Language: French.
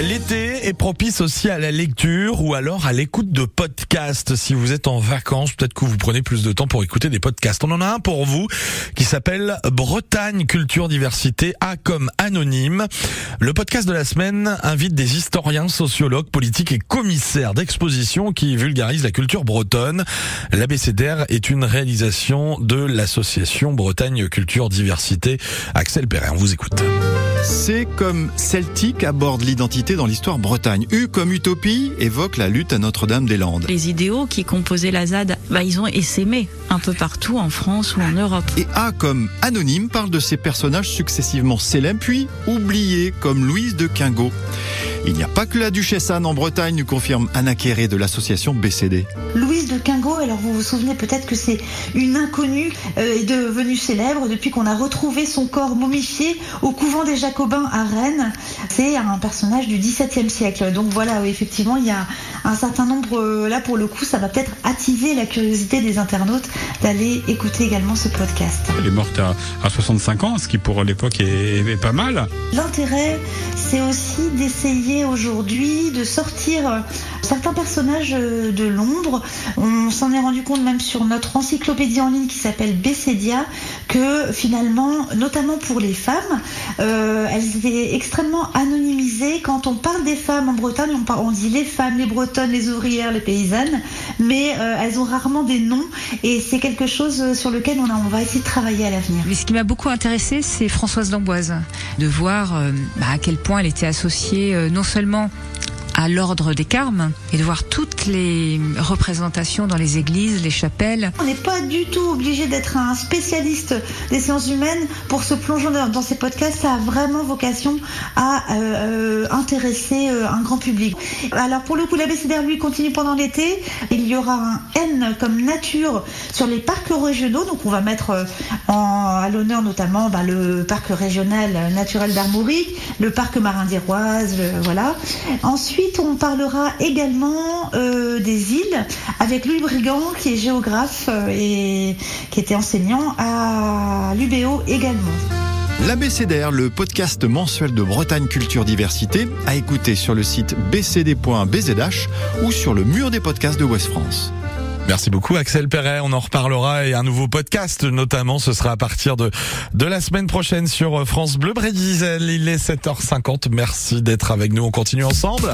L'été est propice aussi à la lecture ou alors à l'écoute de podcasts. Si vous êtes en vacances, peut-être que vous prenez plus de temps pour écouter des podcasts. On en a un pour vous qui s'appelle Bretagne Culture Diversité A comme anonyme. Le podcast de la semaine invite des historiens, sociologues, politiques et commissaires d'exposition qui vulgarisent la culture bretonne. L'ABCDR est une réalisation de l'association Bretagne Culture Diversité. Axel Perret, on vous écoute. C'est comme celtique aborde l'identité dans l'histoire Bretagne. U comme utopie évoque la lutte à Notre-Dame-des-Landes. Les idéaux qui composaient la ZAD, bah, ils ont essaimé un peu partout en France ou en Europe. Et A comme anonyme parle de ces personnages successivement célèbres puis oubliés comme Louise de Quingot. Il n'y a pas que la duchesse Anne en Bretagne, nous confirme Anna Quéré de l'association BCD. Louise de Quingot, alors vous vous souvenez peut-être que c'est une inconnue euh, est devenue célèbre depuis qu'on a retrouvé son corps momifié au couvent des Jacobins à Rennes. C'est un personnage du XVIIe siècle. Donc voilà, oui, effectivement, il y a un certain nombre, euh, là pour le coup, ça va peut-être attiser la curiosité des internautes d'aller écouter également ce podcast. Elle est morte à, à 65 ans, ce qui pour l'époque est, est pas mal. L'intérêt, c'est aussi d'essayer aujourd'hui de sortir euh, certains personnages euh, de l'ombre. On s'en est rendu compte même sur notre encyclopédie en ligne qui s'appelle Bessédia que finalement, notamment pour les femmes, euh, elles étaient extrêmement anonymisées. Quand on parle des femmes en Bretagne, on, parle, dit les femmes, les bretonnes, les ouvrières, les paysannes, mais euh, elles ont rarement des noms et c'est quelque chose sur lequel on, va essayer de travailler à l'avenir. Mais ce qui m'a beaucoup intéressé, c'est Françoise d'Amboise, de voir euh, bah, à quel point elle était associée euh, non seulement à l'ordre des Carmes et de voir toutes les représentations dans les églises, les chapelles. On n'est pas du tout obligé d'être un spécialiste des sciences humaines pour se plonger dans, ces podcasts. Ça a vraiment vocation à euh, intéresser euh, un grand public. Alors pour le coup, l'ABCDR lui continue pendant l'été. Il y aura un N comme nature sur les parcs régionaux. Donc on va mettre euh, à l'honneur notamment bah, le parc régional naturel d'Armorique, le parc marin d'Iroise, voilà. Ensuite, on parlera également euh, des îles avec Louis Brigand, qui est géographe euh, et qui était enseignant à l'UBO également. L'ABCDR, le podcast mensuel de Bretagne Culture Diversité, à écouter sur le site bcd.bzh ou sur le mur des podcasts de Ouest France. Merci beaucoup Axel Perret, on en reparlera et un nouveau podcast notamment ce sera à partir de de la semaine prochaine sur France Bleu Brédizel. Il est 7h50. Merci d'être avec nous, on continue ensemble.